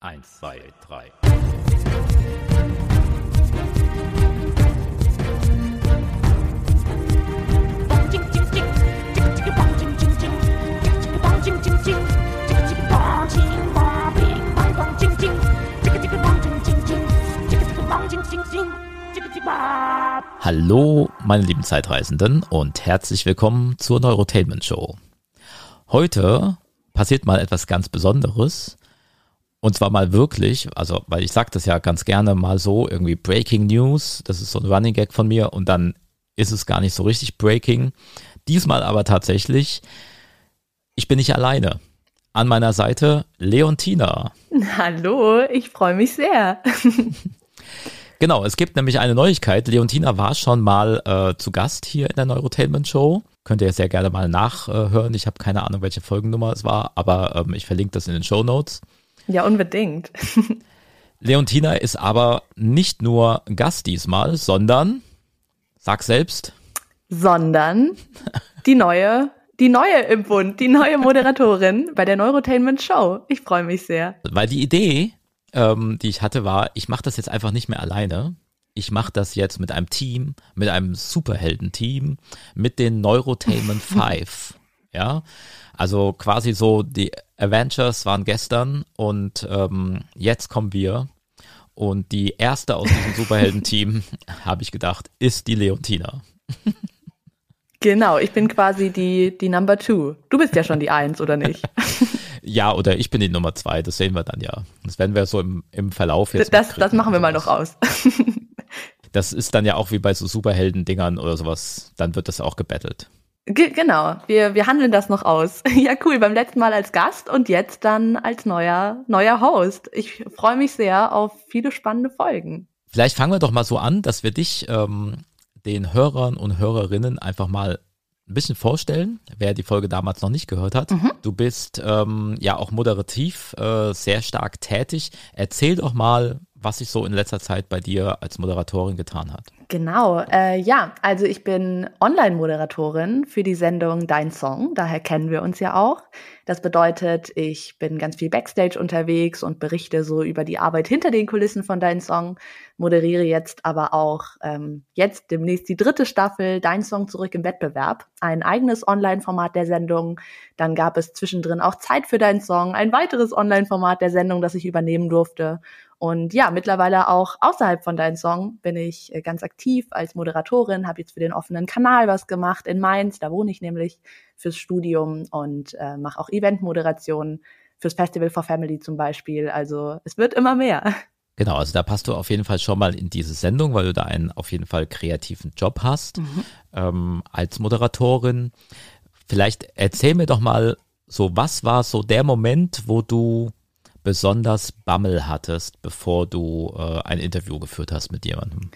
Eins, zwei, drei. Hallo, meine lieben Zeitreisenden und herzlich willkommen zur Neurotainment Show. Heute passiert mal etwas ganz Besonderes. Und zwar mal wirklich, also, weil ich sage das ja ganz gerne mal so, irgendwie Breaking News, das ist so ein Running Gag von mir und dann ist es gar nicht so richtig Breaking. Diesmal aber tatsächlich, ich bin nicht alleine. An meiner Seite Leontina. Hallo, ich freue mich sehr. genau, es gibt nämlich eine Neuigkeit. Leontina war schon mal äh, zu Gast hier in der Neurotainment Show. Könnt ihr sehr gerne mal nachhören. Ich habe keine Ahnung, welche Folgennummer es war, aber ähm, ich verlinke das in den Show Notes. Ja, unbedingt. Leontina ist aber nicht nur Gast diesmal, sondern, sag selbst. Sondern die neue, die neue im Bund, die neue Moderatorin bei der Neurotainment Show. Ich freue mich sehr. Weil die Idee, ähm, die ich hatte, war, ich mache das jetzt einfach nicht mehr alleine. Ich mache das jetzt mit einem Team, mit einem Superhelden-Team, mit den Neurotainment 5. ja, also quasi so die Avengers waren gestern und ähm, jetzt kommen wir. Und die erste aus diesem Superhelden-Team, habe ich gedacht, ist die Leontina. Genau, ich bin quasi die, die Number Two. Du bist ja schon die Eins, oder nicht? ja, oder ich bin die Nummer zwei, das sehen wir dann ja. Das werden wir so im, im Verlauf jetzt. Das, das machen wir mal noch aus. das ist dann ja auch wie bei so Superhelden-Dingern oder sowas. Dann wird das auch gebettelt. Ge genau, wir, wir handeln das noch aus. ja, cool, beim letzten Mal als Gast und jetzt dann als neuer, neuer Host. Ich freue mich sehr auf viele spannende Folgen. Vielleicht fangen wir doch mal so an, dass wir dich ähm, den Hörern und Hörerinnen einfach mal ein bisschen vorstellen, wer die Folge damals noch nicht gehört hat. Mhm. Du bist ähm, ja auch moderativ äh, sehr stark tätig. Erzähl doch mal, was sich so in letzter Zeit bei dir als Moderatorin getan hat. Genau, äh, ja, also ich bin Online-Moderatorin für die Sendung Dein Song, daher kennen wir uns ja auch. Das bedeutet, ich bin ganz viel Backstage unterwegs und berichte so über die Arbeit hinter den Kulissen von Dein Song, moderiere jetzt aber auch ähm, jetzt demnächst die dritte Staffel Dein Song zurück im Wettbewerb, ein eigenes Online-Format der Sendung. Dann gab es zwischendrin auch Zeit für Dein Song, ein weiteres Online-Format der Sendung, das ich übernehmen durfte. Und ja, mittlerweile auch außerhalb von deinem Song bin ich äh, ganz aktiv als Moderatorin, habe jetzt für den offenen Kanal was gemacht in Mainz, da wohne ich nämlich fürs Studium und äh, mache auch Eventmoderationen fürs Festival for Family zum Beispiel. Also es wird immer mehr. Genau, also da passt du auf jeden Fall schon mal in diese Sendung, weil du da einen auf jeden Fall kreativen Job hast mhm. ähm, als Moderatorin. Vielleicht erzähl mir doch mal so, was war so der Moment, wo du besonders Bammel hattest, bevor du äh, ein Interview geführt hast mit jemandem?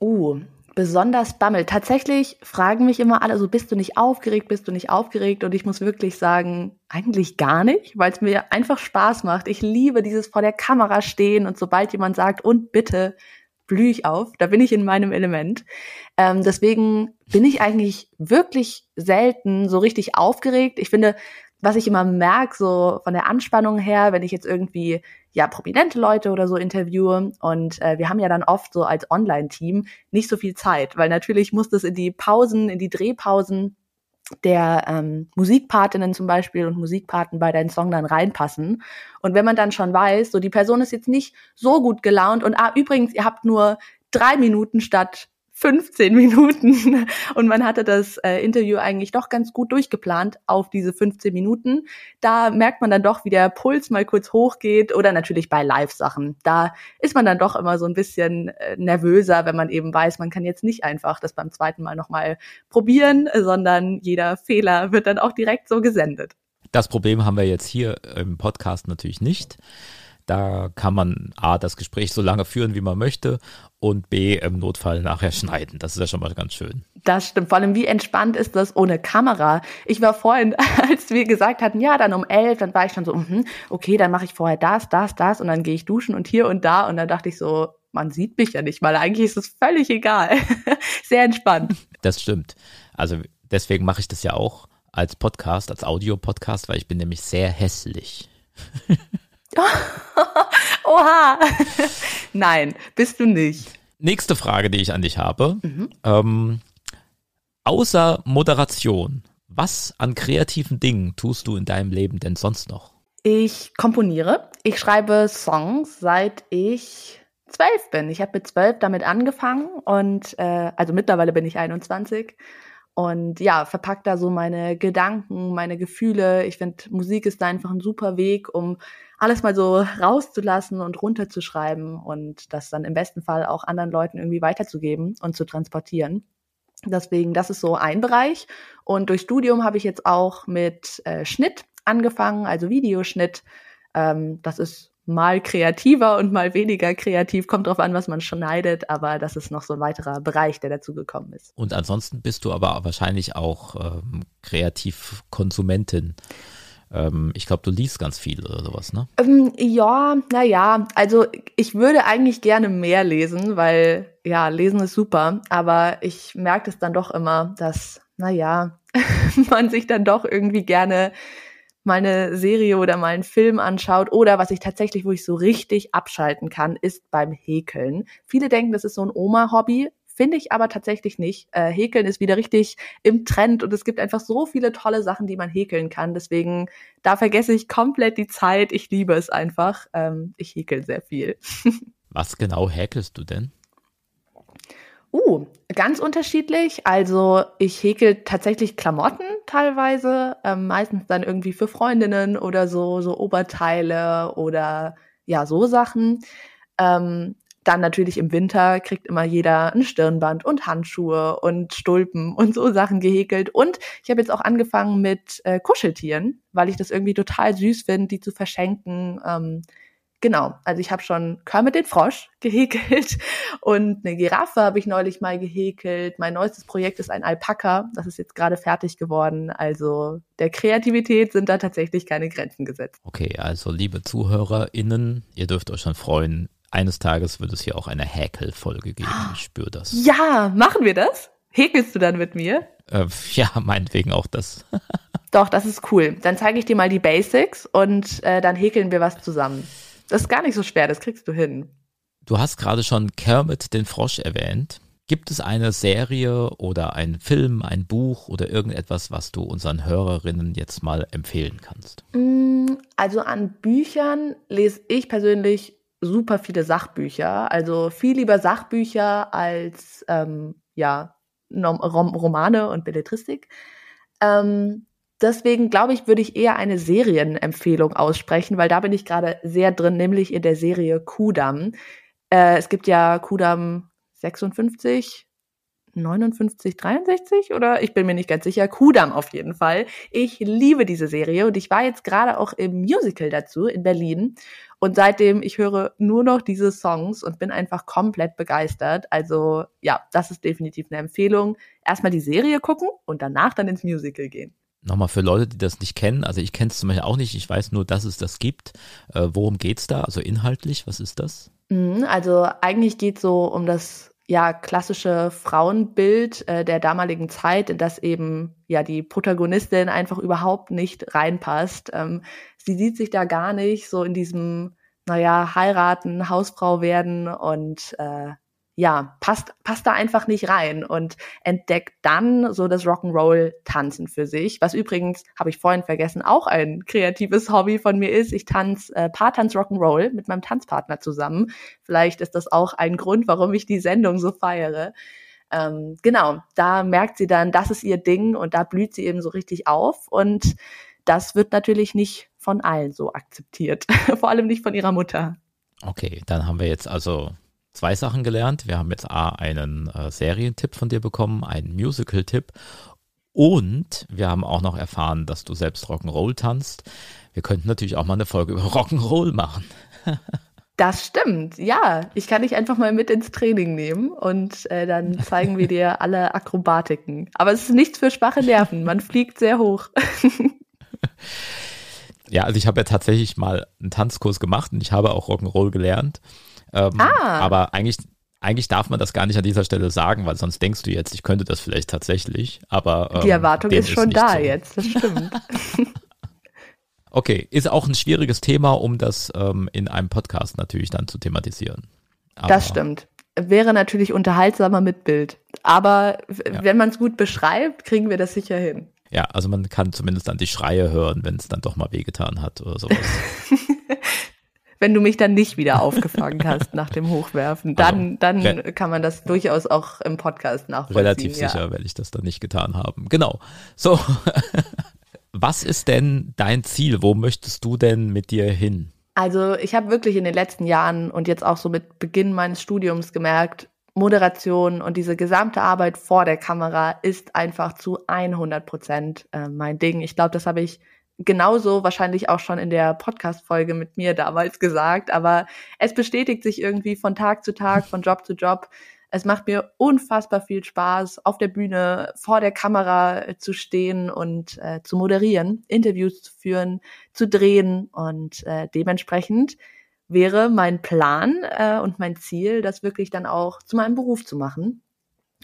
Uh, besonders Bammel. Tatsächlich fragen mich immer alle, so bist du nicht aufgeregt, bist du nicht aufgeregt? Und ich muss wirklich sagen, eigentlich gar nicht, weil es mir einfach Spaß macht. Ich liebe dieses vor der Kamera stehen und sobald jemand sagt, und bitte, blühe ich auf, da bin ich in meinem Element. Ähm, deswegen bin ich eigentlich wirklich selten so richtig aufgeregt. Ich finde, was ich immer merke, so von der Anspannung her, wenn ich jetzt irgendwie ja prominente Leute oder so interviewe und äh, wir haben ja dann oft so als Online-Team nicht so viel Zeit, weil natürlich muss das in die Pausen, in die Drehpausen der ähm, Musikpartinnen zum Beispiel und Musikpaten bei deinen Song dann reinpassen. Und wenn man dann schon weiß, so die Person ist jetzt nicht so gut gelaunt und ah, übrigens, ihr habt nur drei Minuten statt 15 Minuten. Und man hatte das äh, Interview eigentlich doch ganz gut durchgeplant auf diese 15 Minuten. Da merkt man dann doch, wie der Puls mal kurz hochgeht oder natürlich bei Live-Sachen. Da ist man dann doch immer so ein bisschen äh, nervöser, wenn man eben weiß, man kann jetzt nicht einfach das beim zweiten Mal nochmal probieren, sondern jeder Fehler wird dann auch direkt so gesendet. Das Problem haben wir jetzt hier im Podcast natürlich nicht. Da kann man A, das Gespräch so lange führen, wie man möchte und B, im Notfall nachher schneiden. Das ist ja schon mal ganz schön. Das stimmt. Vor allem, wie entspannt ist das ohne Kamera? Ich war vorhin, als wir gesagt hatten, ja, dann um elf, dann war ich schon so, mh, okay, dann mache ich vorher das, das, das und dann gehe ich duschen und hier und da und dann dachte ich so, man sieht mich ja nicht mal. Eigentlich ist es völlig egal. Sehr entspannt. Das stimmt. Also deswegen mache ich das ja auch als Podcast, als Audio-Podcast, weil ich bin nämlich sehr hässlich. Oha! Nein, bist du nicht. Nächste Frage, die ich an dich habe. Mhm. Ähm, außer Moderation, was an kreativen Dingen tust du in deinem Leben denn sonst noch? Ich komponiere. Ich schreibe Songs, seit ich zwölf bin. Ich habe mit zwölf damit angefangen und äh, also mittlerweile bin ich 21 und ja, verpackt da so meine Gedanken, meine Gefühle. Ich finde, Musik ist da einfach ein super Weg, um alles mal so rauszulassen und runterzuschreiben und das dann im besten Fall auch anderen Leuten irgendwie weiterzugeben und zu transportieren. Deswegen, das ist so ein Bereich. Und durch Studium habe ich jetzt auch mit äh, Schnitt angefangen, also Videoschnitt. Ähm, das ist mal kreativer und mal weniger kreativ, kommt drauf an, was man schneidet, aber das ist noch so ein weiterer Bereich, der dazu gekommen ist. Und ansonsten bist du aber wahrscheinlich auch ähm, Kreativkonsumentin. Ähm, ich glaube, du liest ganz viel oder sowas, ne? Ähm, ja, naja, also ich würde eigentlich gerne mehr lesen, weil ja, lesen ist super, aber ich merke es dann doch immer, dass, naja, man sich dann doch irgendwie gerne mal eine Serie oder mal einen Film anschaut oder was ich tatsächlich, wo ich so richtig abschalten kann, ist beim Häkeln. Viele denken, das ist so ein Oma-Hobby. Finde ich aber tatsächlich nicht. Äh, häkeln ist wieder richtig im Trend und es gibt einfach so viele tolle Sachen, die man häkeln kann. Deswegen, da vergesse ich komplett die Zeit. Ich liebe es einfach. Ähm, ich häkel sehr viel. Was genau häkelst du denn? Uh, ganz unterschiedlich. Also ich häkel tatsächlich Klamotten teilweise, ähm, meistens dann irgendwie für Freundinnen oder so, so Oberteile oder ja, so Sachen. Ähm, dann natürlich im Winter kriegt immer jeder ein Stirnband und Handschuhe und Stulpen und so Sachen gehäkelt. Und ich habe jetzt auch angefangen mit äh, Kuscheltieren, weil ich das irgendwie total süß finde, die zu verschenken. Ähm, Genau, also ich habe schon Kermit den Frosch gehäkelt und eine Giraffe habe ich neulich mal gehäkelt. Mein neuestes Projekt ist ein Alpaka, das ist jetzt gerade fertig geworden. Also der Kreativität sind da tatsächlich keine Grenzen gesetzt. Okay, also liebe ZuhörerInnen, ihr dürft euch schon freuen. Eines Tages wird es hier auch eine Häkelfolge geben. Ich spüre das. Ja, machen wir das? Häkelst du dann mit mir? Äh, ja, meinetwegen auch das. Doch, das ist cool. Dann zeige ich dir mal die Basics und äh, dann häkeln wir was zusammen. Das ist gar nicht so schwer, das kriegst du hin. Du hast gerade schon Kermit den Frosch erwähnt. Gibt es eine Serie oder einen Film, ein Buch oder irgendetwas, was du unseren Hörerinnen jetzt mal empfehlen kannst? Mm, also an Büchern lese ich persönlich super viele Sachbücher. Also viel lieber Sachbücher als ähm, ja, Romane und Belletristik. Ähm, Deswegen glaube ich, würde ich eher eine Serienempfehlung aussprechen, weil da bin ich gerade sehr drin, nämlich in der Serie Kudam. Äh, es gibt ja Kudam 56, 59, 63 oder ich bin mir nicht ganz sicher. Kudam auf jeden Fall. Ich liebe diese Serie und ich war jetzt gerade auch im Musical dazu in Berlin und seitdem ich höre nur noch diese Songs und bin einfach komplett begeistert. Also ja, das ist definitiv eine Empfehlung. Erstmal die Serie gucken und danach dann ins Musical gehen. Nochmal für Leute, die das nicht kennen, also ich kenne es zum Beispiel auch nicht, ich weiß nur, dass es das gibt. Äh, worum geht's da? Also inhaltlich, was ist das? Mhm, also eigentlich geht so um das ja klassische Frauenbild äh, der damaligen Zeit, in das eben ja die Protagonistin einfach überhaupt nicht reinpasst. Ähm, sie sieht sich da gar nicht so in diesem, naja, heiraten, Hausfrau werden und äh, ja, passt, passt da einfach nicht rein und entdeckt dann so das Rock'n'Roll-Tanzen für sich, was übrigens, habe ich vorhin vergessen, auch ein kreatives Hobby von mir ist. Ich tanze äh, Paartanz Rock'n'Roll mit meinem Tanzpartner zusammen. Vielleicht ist das auch ein Grund, warum ich die Sendung so feiere. Ähm, genau, da merkt sie dann, das ist ihr Ding und da blüht sie eben so richtig auf und das wird natürlich nicht von allen so akzeptiert, vor allem nicht von ihrer Mutter. Okay, dann haben wir jetzt also zwei Sachen gelernt. Wir haben jetzt A, einen äh, Serientipp von dir bekommen, einen Musical-Tipp und wir haben auch noch erfahren, dass du selbst Rock'n'Roll tanzt. Wir könnten natürlich auch mal eine Folge über Rock'n'Roll machen. Das stimmt, ja. Ich kann dich einfach mal mit ins Training nehmen und äh, dann zeigen wir dir alle Akrobatiken. Aber es ist nichts für schwache Nerven. Man fliegt sehr hoch. ja, also ich habe ja tatsächlich mal einen Tanzkurs gemacht und ich habe auch Rock'n'Roll gelernt. Ähm, ah. Aber eigentlich, eigentlich darf man das gar nicht an dieser Stelle sagen, weil sonst denkst du jetzt, ich könnte das vielleicht tatsächlich. Aber ähm, die Erwartung ist schon ist da so. jetzt, das stimmt. Okay, ist auch ein schwieriges Thema, um das ähm, in einem Podcast natürlich dann zu thematisieren. Aber das stimmt. Wäre natürlich unterhaltsamer mit Bild. Aber ja. wenn man es gut beschreibt, kriegen wir das sicher hin. Ja, also man kann zumindest dann die Schreie hören, wenn es dann doch mal wehgetan hat oder sowas. wenn du mich dann nicht wieder aufgefangen hast nach dem Hochwerfen, dann, also, dann kann man das durchaus auch im Podcast nachvollziehen. Relativ ja. sicher werde ich das dann nicht getan haben. Genau. So. Was ist denn dein Ziel? Wo möchtest du denn mit dir hin? Also ich habe wirklich in den letzten Jahren und jetzt auch so mit Beginn meines Studiums gemerkt, Moderation und diese gesamte Arbeit vor der Kamera ist einfach zu 100 Prozent äh, mein Ding. Ich glaube, das habe ich genauso wahrscheinlich auch schon in der Podcast-Folge mit mir damals gesagt, aber es bestätigt sich irgendwie von Tag zu Tag, von Job zu Job. Es macht mir unfassbar viel Spaß, auf der Bühne vor der Kamera äh, zu stehen und äh, zu moderieren, Interviews zu führen, zu drehen und äh, dementsprechend wäre mein Plan äh, und mein Ziel, das wirklich dann auch zu meinem Beruf zu machen.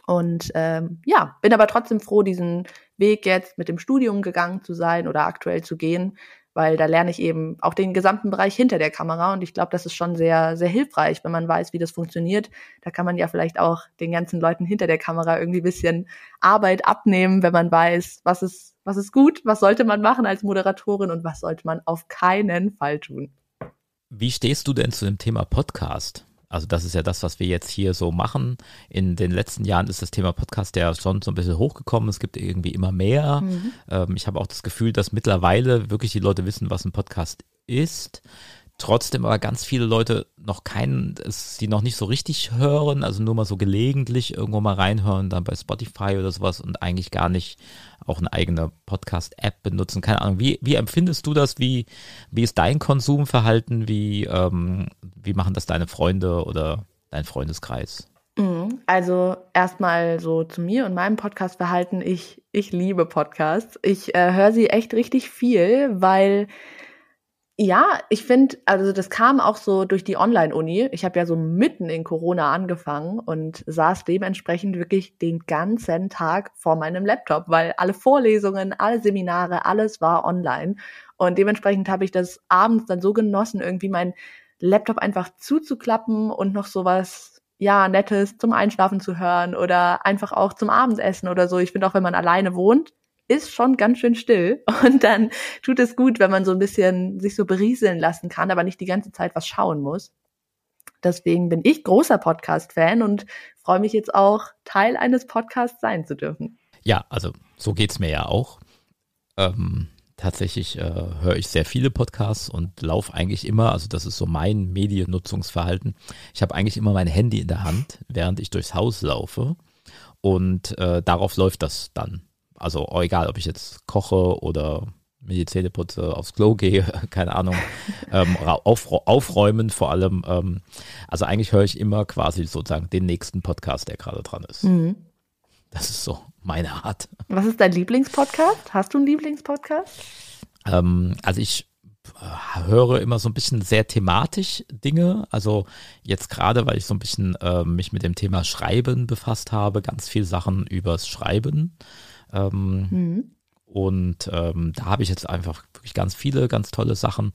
Und ähm, ja, bin aber trotzdem froh, diesen Weg jetzt mit dem Studium gegangen zu sein oder aktuell zu gehen, weil da lerne ich eben auch den gesamten Bereich hinter der Kamera und ich glaube, das ist schon sehr, sehr hilfreich, wenn man weiß, wie das funktioniert. Da kann man ja vielleicht auch den ganzen Leuten hinter der Kamera irgendwie bisschen Arbeit abnehmen, wenn man weiß, was ist, was ist gut, was sollte man machen als Moderatorin und was sollte man auf keinen Fall tun. Wie stehst du denn zu dem Thema Podcast? Also das ist ja das, was wir jetzt hier so machen. In den letzten Jahren ist das Thema Podcast ja schon so ein bisschen hochgekommen. Es gibt irgendwie immer mehr. Mhm. Ähm, ich habe auch das Gefühl, dass mittlerweile wirklich die Leute wissen, was ein Podcast ist trotzdem aber ganz viele Leute noch keinen, sie noch nicht so richtig hören, also nur mal so gelegentlich irgendwo mal reinhören, dann bei Spotify oder sowas und eigentlich gar nicht auch eine eigene Podcast-App benutzen. Keine Ahnung, wie, wie empfindest du das? Wie, wie ist dein Konsumverhalten? Wie, ähm, wie machen das deine Freunde oder dein Freundeskreis? Mhm. Also erstmal so zu mir und meinem Podcast-Verhalten. Ich, ich liebe Podcasts. Ich äh, höre sie echt richtig viel, weil ja, ich finde, also das kam auch so durch die Online-Uni. Ich habe ja so mitten in Corona angefangen und saß dementsprechend wirklich den ganzen Tag vor meinem Laptop, weil alle Vorlesungen, alle Seminare, alles war online. Und dementsprechend habe ich das abends dann so genossen, irgendwie meinen Laptop einfach zuzuklappen und noch sowas, ja, Nettes zum Einschlafen zu hören oder einfach auch zum Abendessen oder so. Ich finde auch, wenn man alleine wohnt, ist schon ganz schön still und dann tut es gut, wenn man so ein bisschen sich so berieseln lassen kann, aber nicht die ganze Zeit was schauen muss. Deswegen bin ich großer Podcast-Fan und freue mich jetzt auch, Teil eines Podcasts sein zu dürfen. Ja, also so geht's mir ja auch. Ähm, tatsächlich äh, höre ich sehr viele Podcasts und laufe eigentlich immer, also das ist so mein Mediennutzungsverhalten. Ich habe eigentlich immer mein Handy in der Hand, während ich durchs Haus laufe und äh, darauf läuft das dann. Also egal, ob ich jetzt koche oder mir die Zähne putze, aufs Klo gehe, keine Ahnung, ähm, auf, aufräumen vor allem. Ähm, also eigentlich höre ich immer quasi sozusagen den nächsten Podcast, der gerade dran ist. Mhm. Das ist so meine Art. Was ist dein Lieblingspodcast? Hast du einen Lieblingspodcast? Ähm, also ich äh, höre immer so ein bisschen sehr thematisch Dinge. Also jetzt gerade, weil ich so ein bisschen äh, mich mit dem Thema Schreiben befasst habe, ganz viel Sachen übers Schreiben. Ähm, mhm. Und ähm, da habe ich jetzt einfach wirklich ganz viele, ganz tolle Sachen.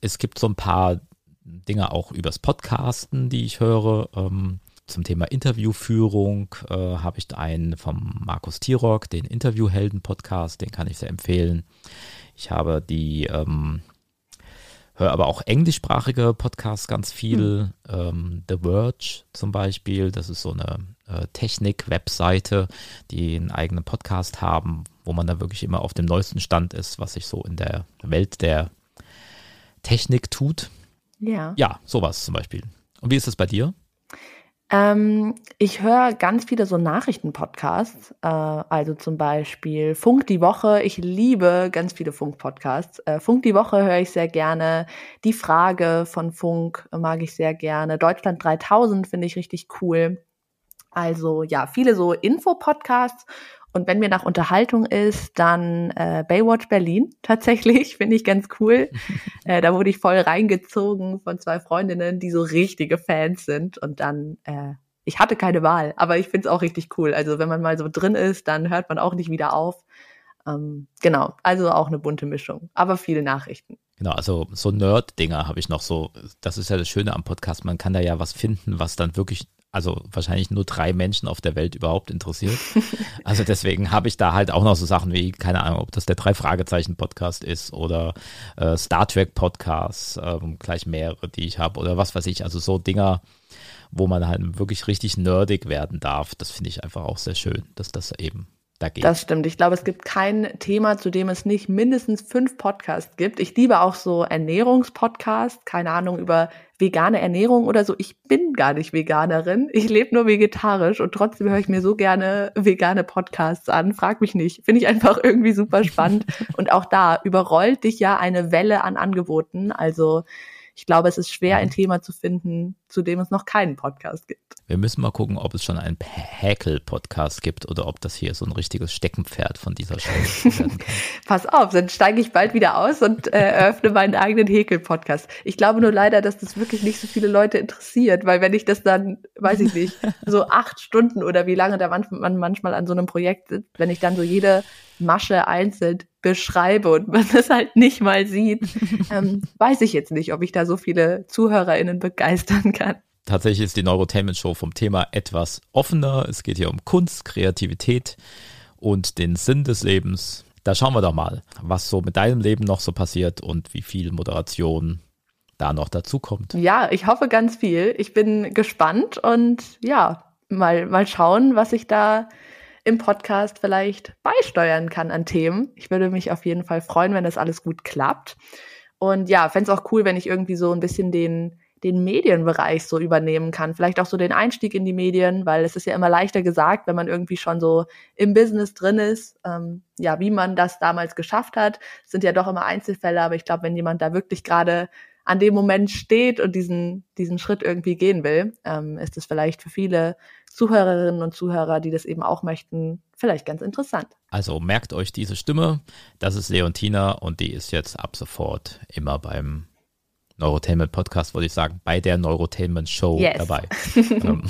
Es gibt so ein paar Dinge auch übers Podcasten, die ich höre. Ähm, zum Thema Interviewführung äh, habe ich einen vom Markus Tirock, den Interviewhelden-Podcast, den kann ich sehr empfehlen. Ich habe die, ähm, höre aber auch englischsprachige Podcasts ganz viel. Hm. Ähm, The Verge zum Beispiel, das ist so eine äh, Technik-Webseite, die einen eigenen Podcast haben, wo man da wirklich immer auf dem neuesten Stand ist, was sich so in der Welt der Technik tut. Ja. Ja, sowas zum Beispiel. Und wie ist es bei dir? Ähm, ich höre ganz viele so Nachrichten-Podcasts, äh, also zum Beispiel Funk die Woche. Ich liebe ganz viele Funk-Podcasts. Äh, Funk die Woche höre ich sehr gerne. Die Frage von Funk mag ich sehr gerne. Deutschland 3000 finde ich richtig cool. Also ja, viele so Info-Podcasts. Und wenn mir nach Unterhaltung ist, dann äh, Baywatch Berlin tatsächlich, finde ich ganz cool. äh, da wurde ich voll reingezogen von zwei Freundinnen, die so richtige Fans sind. Und dann, äh, ich hatte keine Wahl, aber ich finde es auch richtig cool. Also wenn man mal so drin ist, dann hört man auch nicht wieder auf. Ähm, genau, also auch eine bunte Mischung, aber viele Nachrichten. Genau, also so Nerd-Dinger habe ich noch so. Das ist ja das Schöne am Podcast. Man kann da ja was finden, was dann wirklich, also wahrscheinlich nur drei Menschen auf der Welt überhaupt interessiert. Also deswegen habe ich da halt auch noch so Sachen wie, keine Ahnung, ob das der Drei-Fragezeichen-Podcast ist oder äh, Star Trek-Podcasts, ähm, gleich mehrere, die ich habe oder was weiß ich. Also so Dinger, wo man halt wirklich richtig nerdig werden darf. Das finde ich einfach auch sehr schön, dass das eben dagegen. Das stimmt. Ich glaube, es gibt kein Thema, zu dem es nicht mindestens fünf Podcasts gibt. Ich liebe auch so Ernährungspodcasts, keine Ahnung, über vegane Ernährung oder so. Ich bin gar nicht Veganerin. Ich lebe nur vegetarisch und trotzdem höre ich mir so gerne vegane Podcasts an. Frag mich nicht. Finde ich einfach irgendwie super spannend. und auch da überrollt dich ja eine Welle an Angeboten. Also ich glaube, es ist schwer, ein mhm. Thema zu finden, zu dem es noch keinen Podcast gibt. Wir müssen mal gucken, ob es schon einen Häkel-Podcast gibt oder ob das hier so ein richtiges Steckenpferd von dieser Show kann. Pass auf, dann steige ich bald wieder aus und äh, eröffne meinen eigenen Häkel-Podcast. Ich glaube nur leider, dass das wirklich nicht so viele Leute interessiert, weil wenn ich das dann, weiß ich nicht, so acht Stunden oder wie lange da man manchmal an so einem Projekt sitzt, wenn ich dann so jede Masche einzeln beschreibe und man das halt nicht mal sieht, ähm, weiß ich jetzt nicht, ob ich da so viele ZuhörerInnen begeistern kann. Tatsächlich ist die Neurotainment Show vom Thema etwas offener. Es geht hier um Kunst, Kreativität und den Sinn des Lebens. Da schauen wir doch mal, was so mit deinem Leben noch so passiert und wie viel Moderation da noch dazu kommt. Ja, ich hoffe ganz viel. Ich bin gespannt und ja, mal, mal schauen, was ich da im Podcast vielleicht beisteuern kann an Themen. Ich würde mich auf jeden Fall freuen, wenn das alles gut klappt. Und ja, fände es auch cool, wenn ich irgendwie so ein bisschen den, den Medienbereich so übernehmen kann. Vielleicht auch so den Einstieg in die Medien, weil es ist ja immer leichter gesagt, wenn man irgendwie schon so im Business drin ist. Ähm, ja, wie man das damals geschafft hat, sind ja doch immer Einzelfälle. Aber ich glaube, wenn jemand da wirklich gerade an dem Moment steht und diesen, diesen Schritt irgendwie gehen will, ähm, ist es vielleicht für viele Zuhörerinnen und Zuhörer, die das eben auch möchten, vielleicht ganz interessant. Also merkt euch diese Stimme, das ist Leontina und die ist jetzt ab sofort immer beim Neurotainment Podcast, würde ich sagen, bei der Neurotainment Show yes. dabei.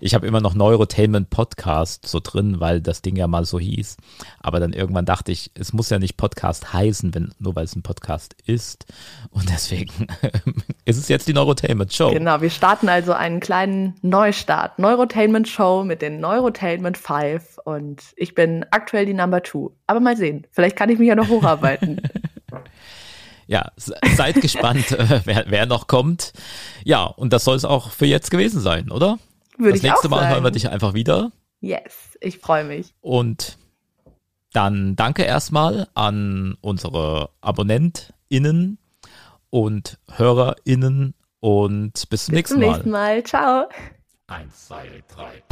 Ich habe immer noch Neurotainment Podcast so drin, weil das Ding ja mal so hieß. Aber dann irgendwann dachte ich, es muss ja nicht Podcast heißen, wenn, nur weil es ein Podcast ist. Und deswegen ist es jetzt die Neurotainment Show. Genau, wir starten also einen kleinen Neustart. Neurotainment Show mit den Neurotainment 5 und ich bin aktuell die Number 2. Aber mal sehen, vielleicht kann ich mich ja noch hocharbeiten. ja, seid gespannt, wer, wer noch kommt. Ja, und das soll es auch für jetzt gewesen sein, oder? Würde das ich nächste Mal sagen. hören wir dich einfach wieder. Yes, ich freue mich. Und dann danke erstmal an unsere AbonnentInnen und HörerInnen und bis, bis zum nächsten Mal. Bis zum nächsten Mal. Ciao. Eins, zwei, drei.